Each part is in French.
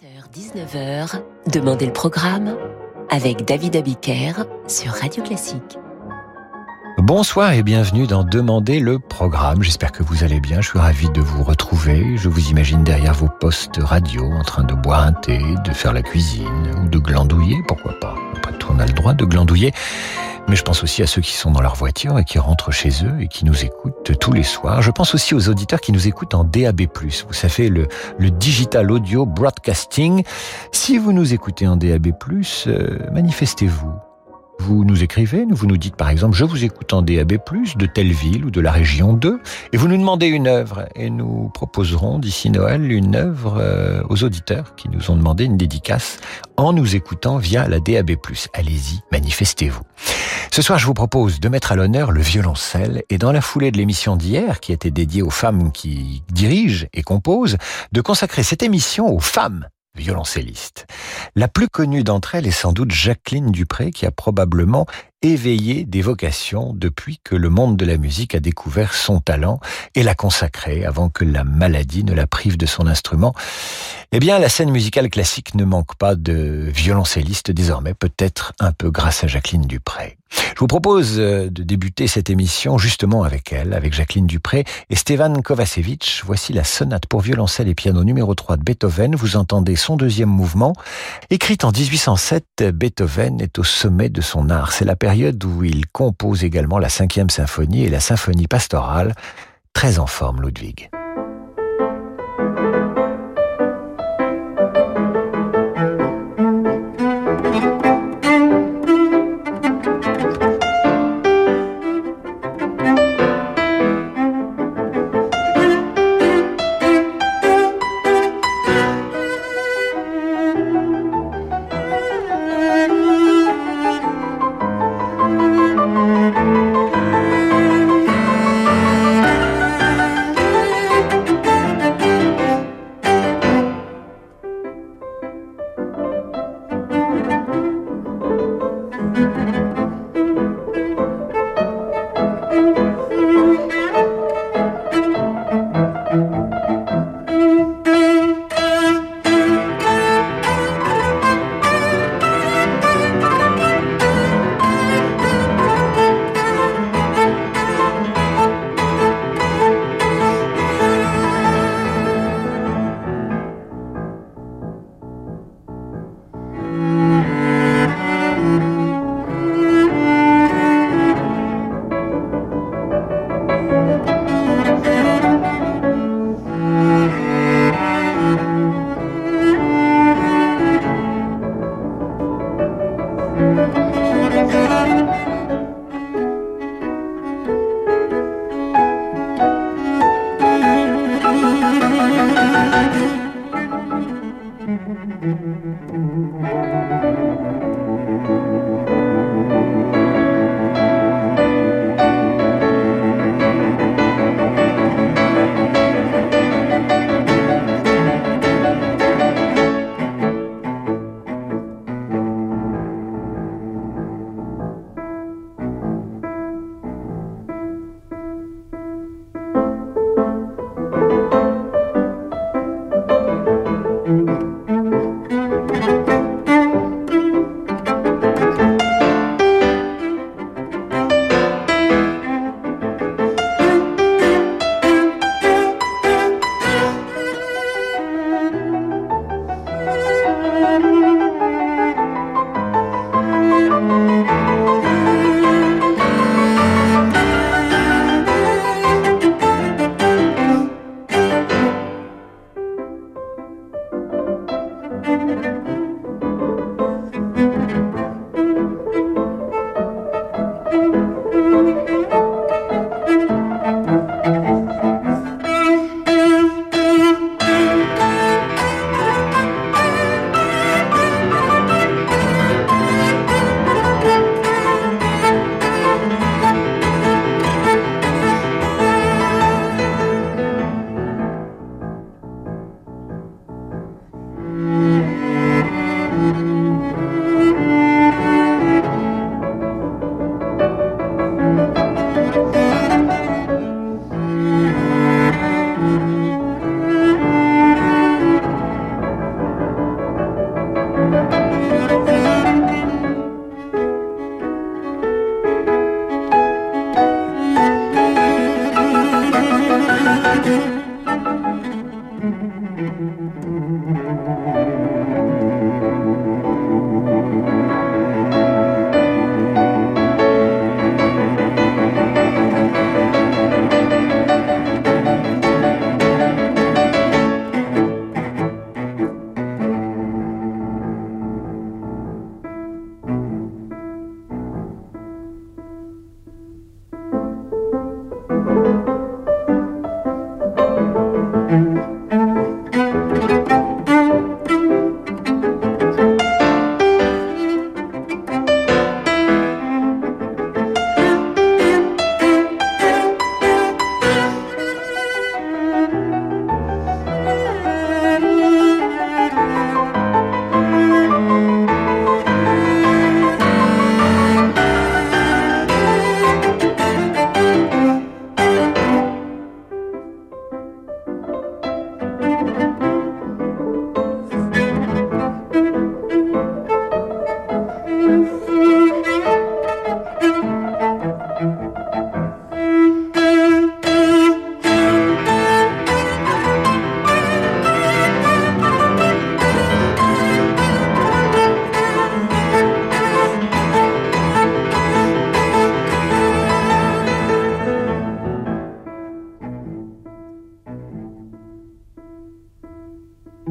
18h-19h, Demandez le programme avec David Abiker sur Radio Classique. Bonsoir et bienvenue dans Demandez le programme. J'espère que vous allez bien. Je suis ravi de vous retrouver. Je vous imagine derrière vos postes radio en train de boire un thé, de faire la cuisine ou de glandouiller. Pourquoi pas Après tout, on a le droit de glandouiller. Mais je pense aussi à ceux qui sont dans leur voiture et qui rentrent chez eux et qui nous écoutent tous les soirs. Je pense aussi aux auditeurs qui nous écoutent en DAB+. Vous savez, le, Digital Audio Broadcasting. Si vous nous écoutez en DAB+, euh, manifestez-vous. Vous nous écrivez, vous nous dites par exemple, je vous écoute en DAB+, de telle ville ou de la région 2, et vous nous demandez une œuvre, et nous proposerons d'ici Noël une œuvre euh, aux auditeurs qui nous ont demandé une dédicace en nous écoutant via la DAB+. Allez-y, manifestez-vous. Ce soir, je vous propose de mettre à l'honneur le violoncelle, et dans la foulée de l'émission d'hier, qui était dédiée aux femmes qui dirigent et composent, de consacrer cette émission aux femmes violoncelliste. La plus connue d'entre elles est sans doute Jacqueline Dupré, qui a probablement éveillé des vocations depuis que le monde de la musique a découvert son talent et l'a consacré avant que la maladie ne la prive de son instrument. Eh bien, la scène musicale classique ne manque pas de violoncellistes désormais, peut-être un peu grâce à Jacqueline Dupré. Je vous propose euh, de débuter cette émission justement avec elle, avec Jacqueline Dupré et Stevan Kovacevic. Voici la sonate pour violoncelle et piano numéro 3 de Beethoven. Vous entendez son deuxième mouvement. Écrite en 1807, Beethoven est au sommet de son art. C'est la période où il compose également la cinquième symphonie et la symphonie pastorale. Très en forme, Ludwig.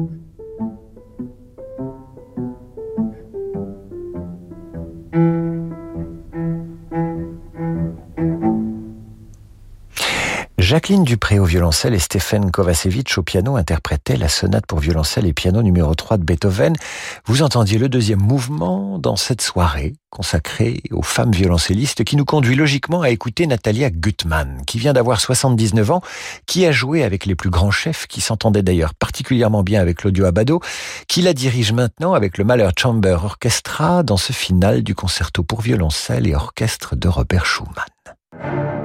Música Jacqueline Dupré au violoncelle et Stéphane Kovacevic au piano interprétaient la sonate pour violoncelle et piano numéro 3 de Beethoven. Vous entendiez le deuxième mouvement dans cette soirée consacrée aux femmes violoncellistes qui nous conduit logiquement à écouter Natalia Gutmann, qui vient d'avoir 79 ans, qui a joué avec les plus grands chefs, qui s'entendait d'ailleurs particulièrement bien avec l'audio Abado, qui la dirige maintenant avec le Mahler Chamber Orchestra dans ce final du concerto pour violoncelle et orchestre de Robert Schumann.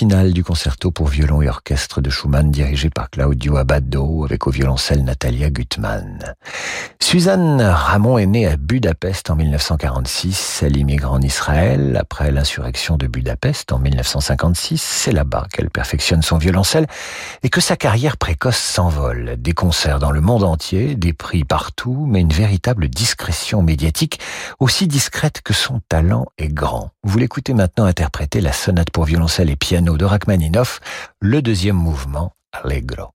Le final du concerto pour violon et orchestre de Schumann dirigé par Claudio Abbado avec au violoncelle Natalia Gutmann. Suzanne Ramon est née à Budapest en 1946. Elle immigre en Israël après l'insurrection de Budapest en 1956. C'est là-bas qu'elle perfectionne son violoncelle et que sa carrière précoce s'envole. Des concerts dans le monde entier, des prix partout, mais une véritable discrétion médiatique aussi discrète que son talent est grand. Vous l'écoutez maintenant interpréter la sonate pour violoncelle et piano Rachmaninoff, le deuxième mouvement, Allegro.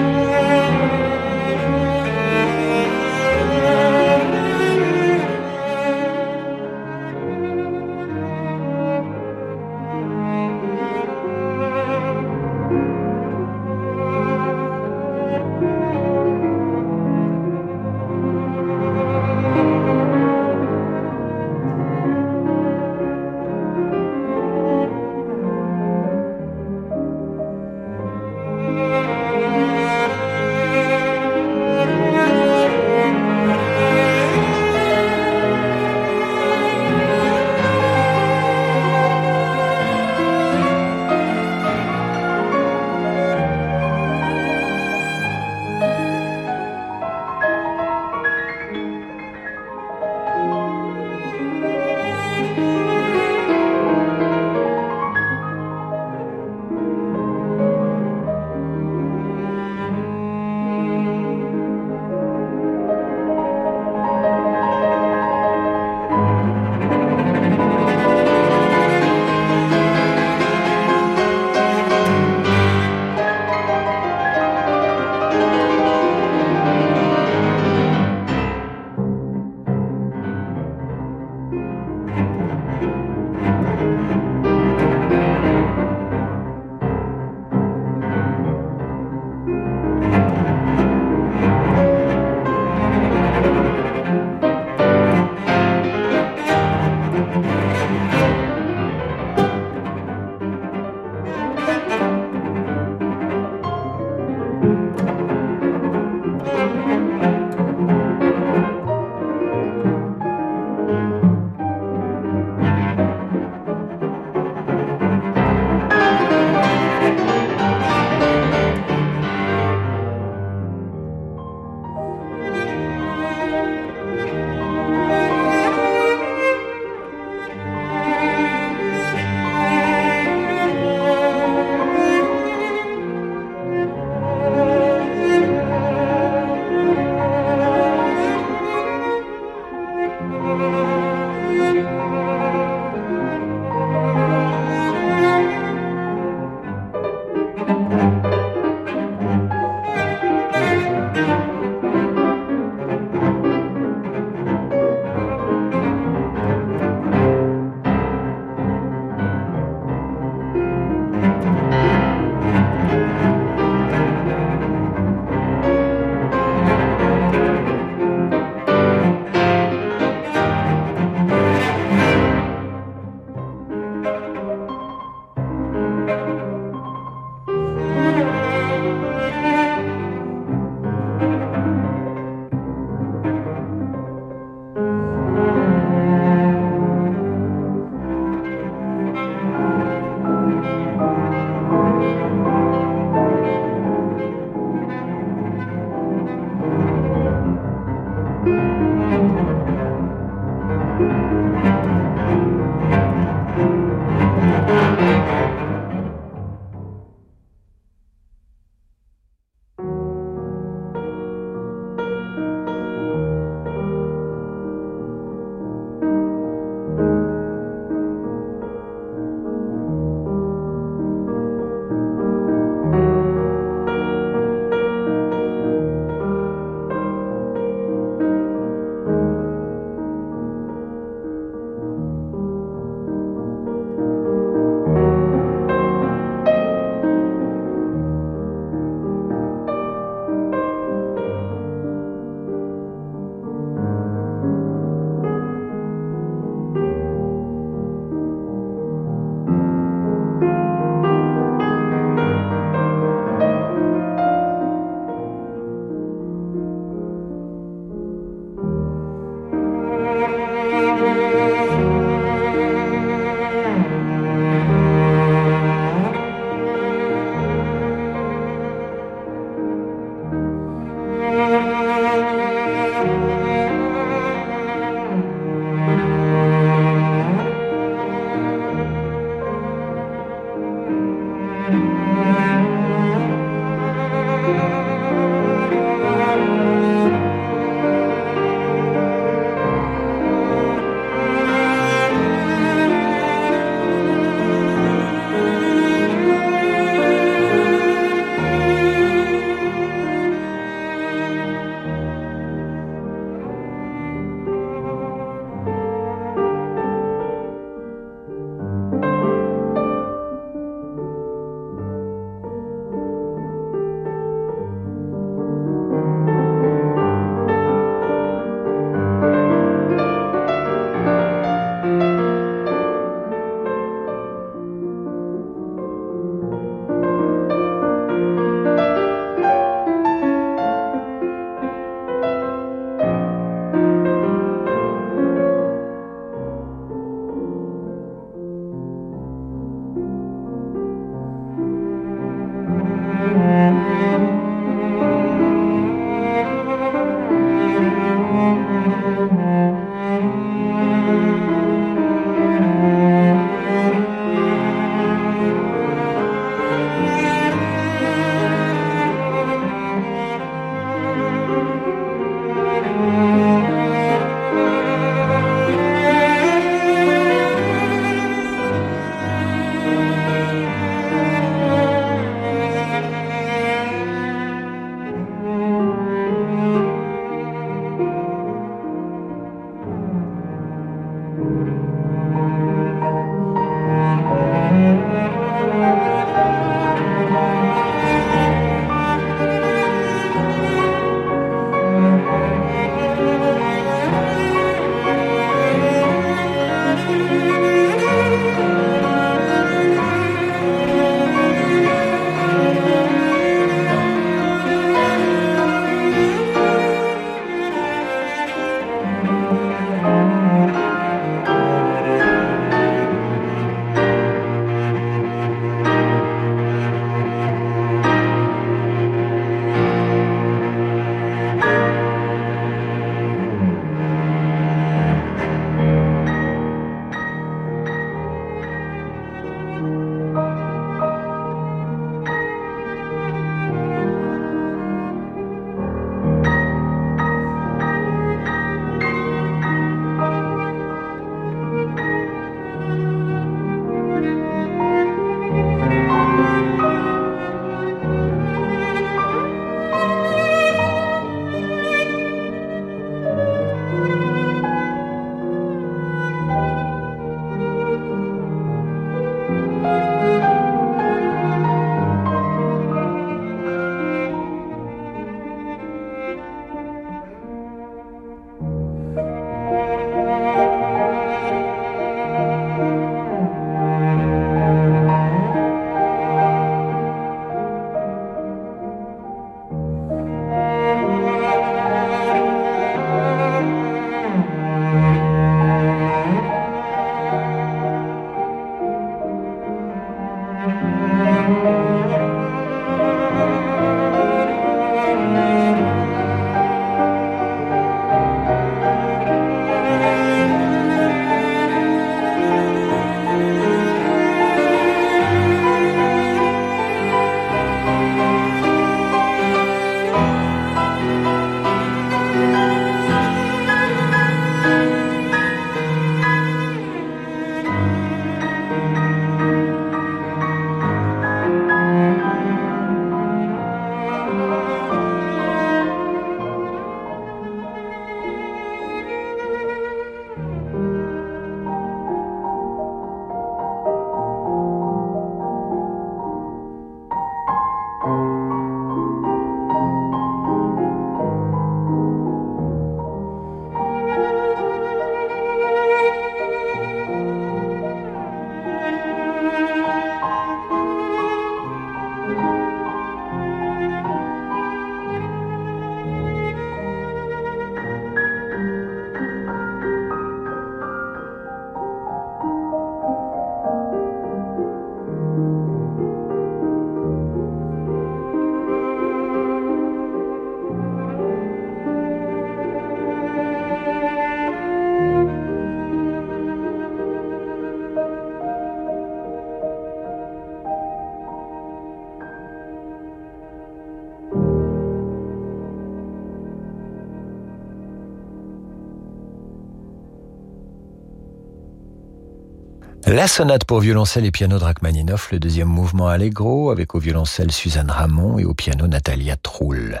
La sonate pour violoncelle et piano de Rachmaninoff, le deuxième mouvement Allegro, avec au violoncelle Suzanne Ramon et au piano Natalia Troul.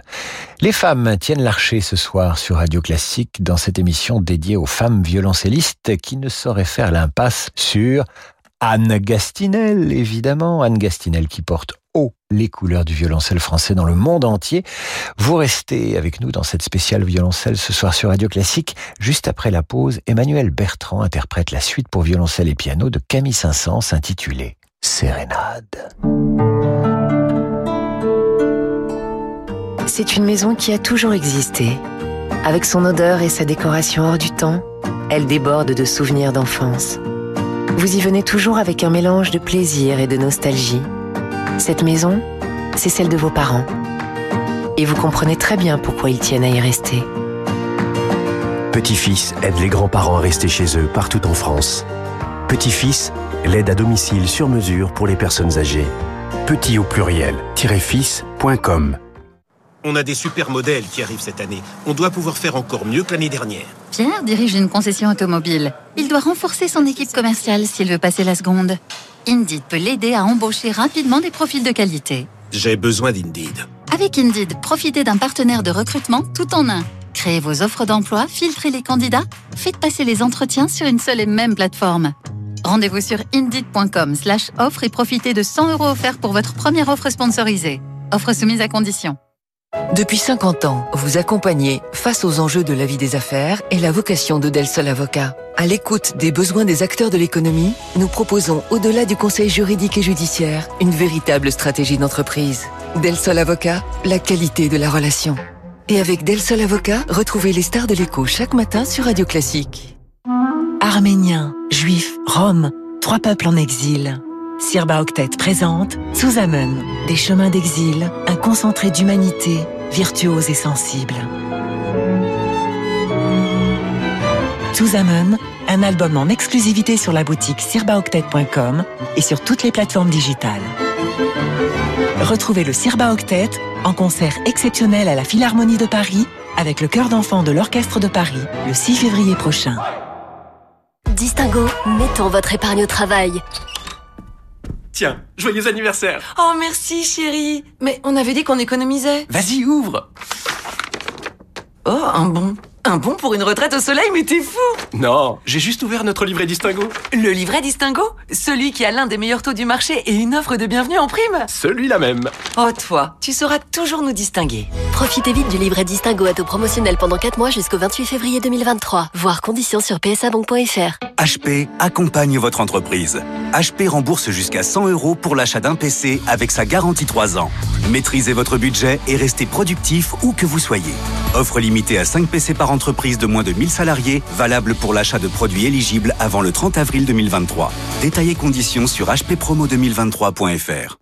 Les femmes tiennent l'archer ce soir sur Radio Classique dans cette émission dédiée aux femmes violoncellistes qui ne sauraient faire l'impasse sur Anne Gastinel, évidemment. Anne Gastinel qui porte haut les couleurs du violoncelle français dans le monde entier. Vous restez avec nous dans cette spéciale violoncelle ce soir sur Radio Classique. Juste après la pause, Emmanuel Bertrand interprète la suite pour violoncelle et piano de Camille Saint-Saëns intitulée Sérénade. C'est une maison qui a toujours existé. Avec son odeur et sa décoration hors du temps, elle déborde de souvenirs d'enfance. Vous y venez toujours avec un mélange de plaisir et de nostalgie. Cette maison, c'est celle de vos parents. Et vous comprenez très bien pourquoi ils tiennent à y rester. Petit-fils aide les grands-parents à rester chez eux partout en France. Petit-fils, l'aide à domicile sur mesure pour les personnes âgées. Petit au pluriel, fils.com. On a des super modèles qui arrivent cette année. On doit pouvoir faire encore mieux que l'année dernière. Pierre dirige une concession automobile. Il doit renforcer son équipe commerciale s'il veut passer la seconde. Indeed peut l'aider à embaucher rapidement des profils de qualité. J'ai besoin d'Indeed. Avec Indeed, profitez d'un partenaire de recrutement tout en un. Créez vos offres d'emploi, filtrez les candidats, faites passer les entretiens sur une seule et même plateforme. Rendez-vous sur indeed.com slash offre et profitez de 100 euros offerts pour votre première offre sponsorisée. Offre soumise à condition. Depuis 50 ans, vous accompagnez face aux enjeux de la vie des affaires et la vocation de Del Sol Avocat. À l'écoute des besoins des acteurs de l'économie, nous proposons, au-delà du conseil juridique et judiciaire, une véritable stratégie d'entreprise. Del Sol Avocat, la qualité de la relation. Et avec Del Sol Avocat, retrouvez les stars de l'écho chaque matin sur Radio Classique. Arméniens, Juifs, Roms, trois peuples en exil. Sirba Octet présente Amen, des chemins d'exil, un concentré d'humanité, virtuose et sensible. Amen, un album en exclusivité sur la boutique sirbaoctet.com et sur toutes les plateformes digitales. Retrouvez le Sirba Octet en concert exceptionnel à la Philharmonie de Paris avec le chœur d'enfants de l'Orchestre de Paris le 6 février prochain. Distingo, mettons votre épargne au travail. Tiens, joyeux anniversaire. Oh merci chérie. Mais on avait dit qu'on économisait. Vas-y, ouvre. Oh, un bon un bon pour une retraite au soleil, mais t'es fou Non, j'ai juste ouvert notre livret Distingo. Le livret Distingo Celui qui a l'un des meilleurs taux du marché et une offre de bienvenue en prime? Celui-là même. Oh toi, tu sauras toujours nous distinguer. Profitez vite du livret Distingo à taux promotionnel pendant 4 mois jusqu'au 28 février 2023. Voir conditions sur psabank.fr. HP accompagne votre entreprise. HP rembourse jusqu'à 100 euros pour l'achat d'un PC avec sa garantie 3 ans. Maîtrisez votre budget et restez productif où que vous soyez. Offre limitée à 5 PC par entreprise de moins de 1000 salariés, valable pour l'achat de produits éligibles avant le 30 avril 2023. Détaillez conditions sur hppromo2023.fr.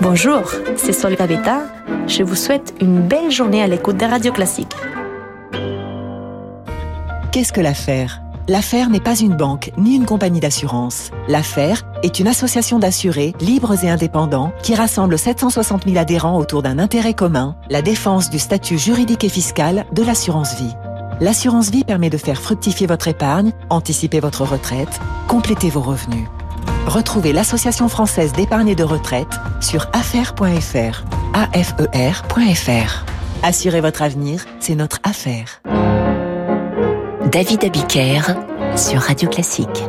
Bonjour, c'est Sol Gavetta. Je vous souhaite une belle journée à l'écoute des radios classiques. Qu'est-ce que l'affaire? L'affaire n'est pas une banque ni une compagnie d'assurance. L'affaire est une association d'assurés libres et indépendants qui rassemble 760 000 adhérents autour d'un intérêt commun, la défense du statut juridique et fiscal de l'assurance vie. L'assurance vie permet de faire fructifier votre épargne, anticiper votre retraite, compléter vos revenus. Retrouvez l'Association française d'épargne et de retraite sur affaire.fr. AFER.fr. Assurez votre avenir, c'est notre affaire. David Abiker sur Radio Classique.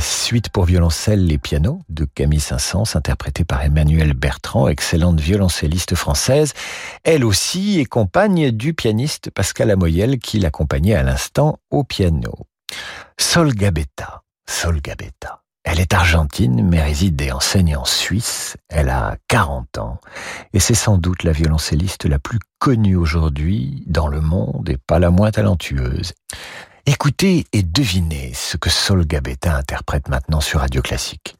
Suite pour violoncelle et piano de Camille Saint-Saëns, interprétée par Emmanuel Bertrand, excellente violoncelliste française, elle aussi est compagne du pianiste Pascal Amoyel qui l'accompagnait à l'instant au piano. Sol Gabetta, Sol Gabetta. Elle est argentine mais réside et enseigne en Suisse. Elle a 40 ans et c'est sans doute la violoncelliste la plus connue aujourd'hui dans le monde et pas la moins talentueuse. Écoutez et devinez ce que Sol Gabetta interprète maintenant sur Radio Classique.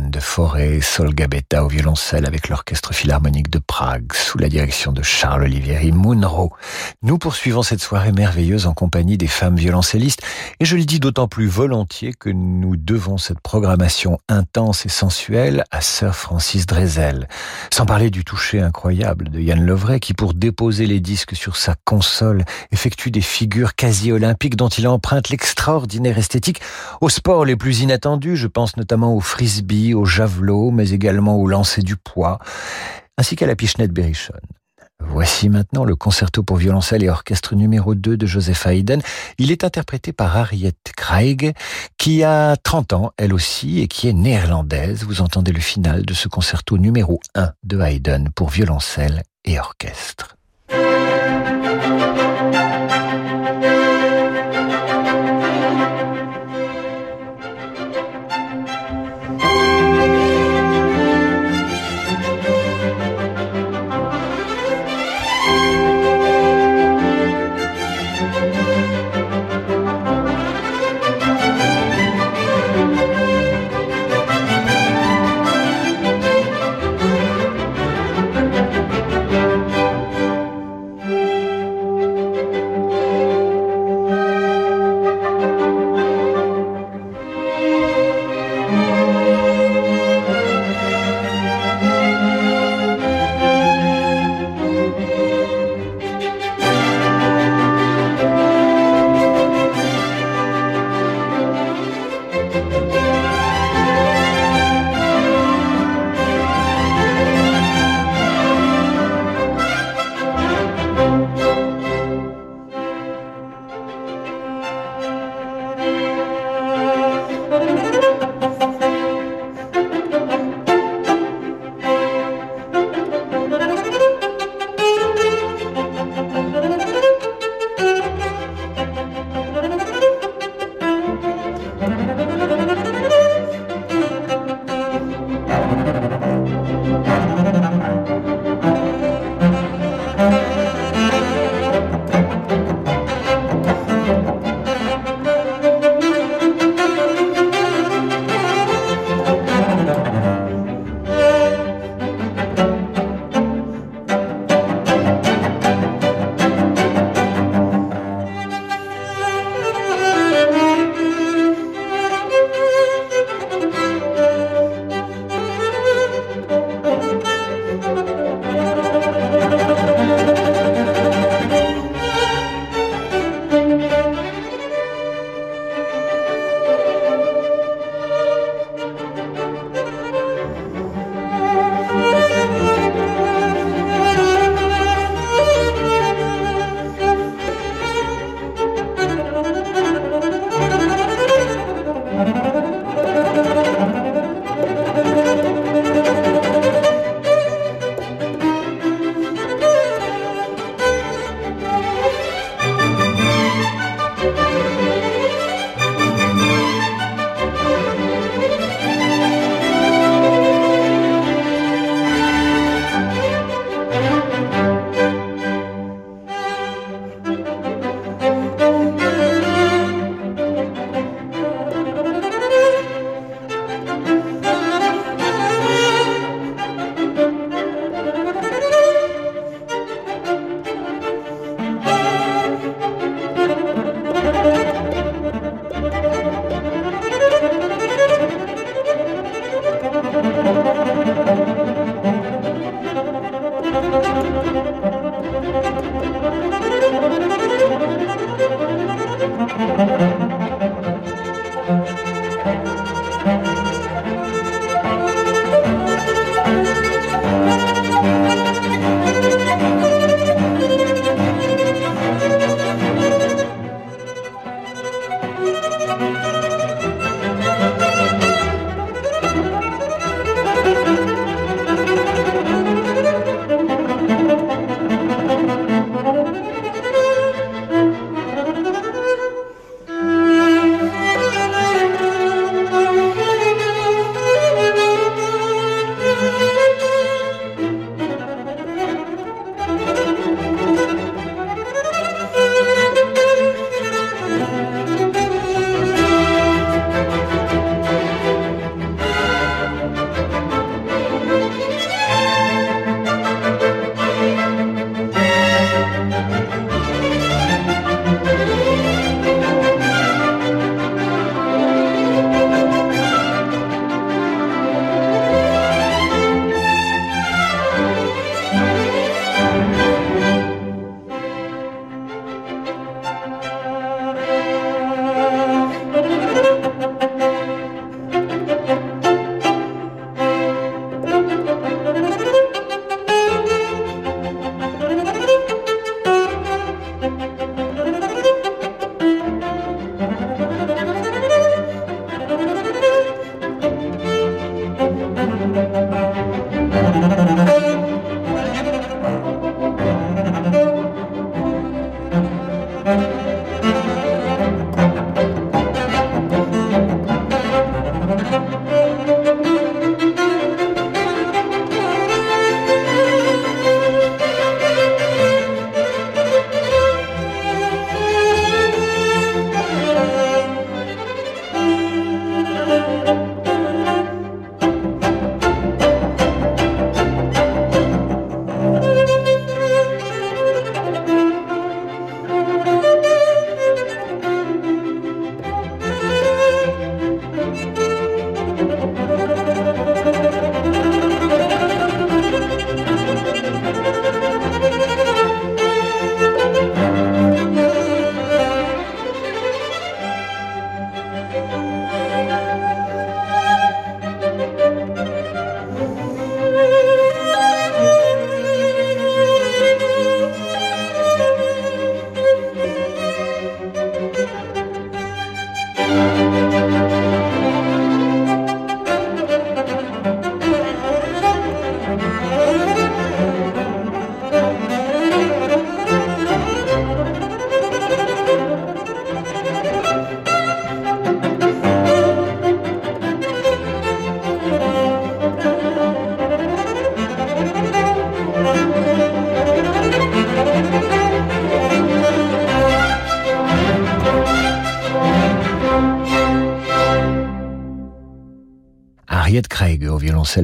Pavane de Forêt, Sol Gabetta au violoncelle avec l'Orchestre Philharmonique de Prague sous la direction de Charles Olivieri Munro. Nous poursuivons cette soirée merveilleuse en compagnie des femmes violoncellistes et je le dis d'autant plus volontiers que nous devons cette programmation intense et sensuelle à Sir Francis Drezel. Sans parler du toucher incroyable de Yann Lovray qui pour déposer les disques sur sa console effectue des figures quasi olympiques dont il emprunte l'extraordinaire esthétique aux sports les plus inattendus. Je pense notamment au frisbee, au javelot, mais également au lancer du poids, ainsi qu'à la pichenette berrichonne. Voici maintenant le concerto pour violoncelle et orchestre numéro 2 de Joseph Haydn. Il est interprété par Harriet Craig, qui a 30 ans, elle aussi, et qui est néerlandaise. Vous entendez le final de ce concerto numéro 1 de Haydn pour violoncelle et orchestre.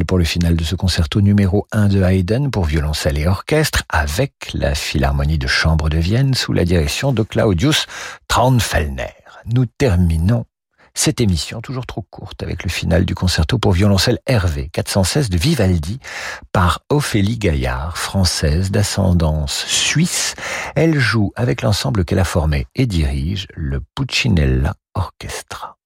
Pour le final de ce concerto numéro 1 de Haydn pour violoncelle et orchestre avec la Philharmonie de Chambre de Vienne sous la direction de Claudius Traunfellner. Nous terminons cette émission, toujours trop courte, avec le final du concerto pour violoncelle Hervé 416 de Vivaldi par Ophélie Gaillard, française d'ascendance suisse. Elle joue avec l'ensemble qu'elle a formé et dirige le Puccinella Orchestra.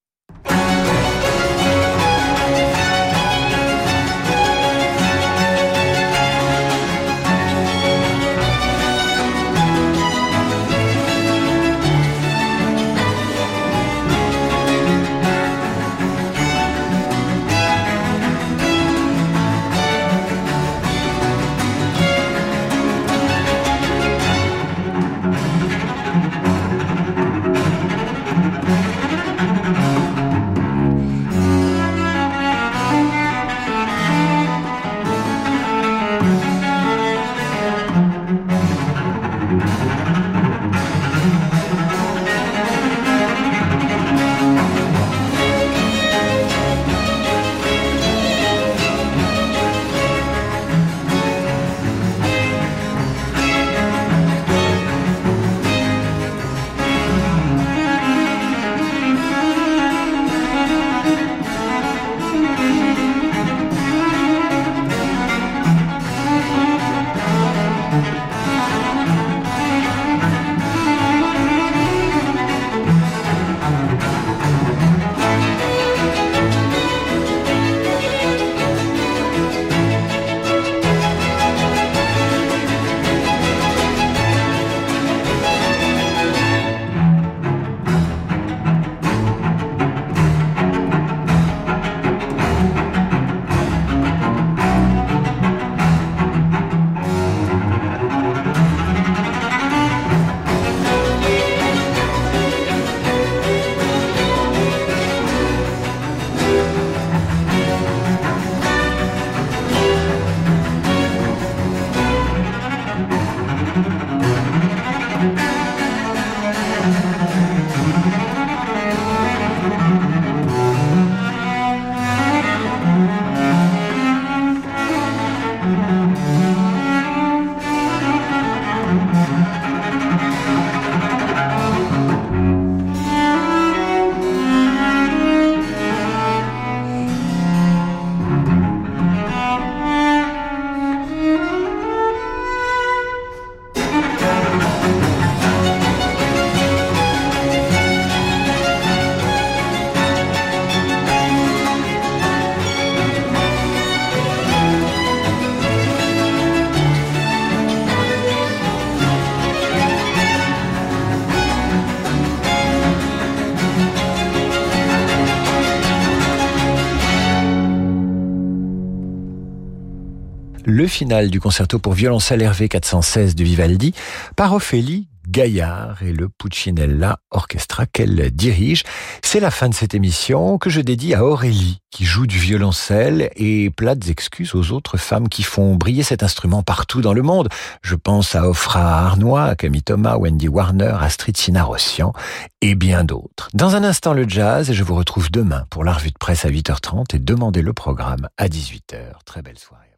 Le final du concerto pour violoncelle Hervé 416 de Vivaldi par Ophélie Gaillard et le Puccinella Orchestra qu'elle dirige. C'est la fin de cette émission que je dédie à Aurélie qui joue du violoncelle et plates excuses aux autres femmes qui font briller cet instrument partout dans le monde. Je pense à Ofra Arnois, à Camille Thomas, Wendy Warner, Astrid Sinarossian et bien d'autres. Dans un instant le jazz et je vous retrouve demain pour la revue de presse à 8h30 et demandez le programme à 18h. Très belle soirée.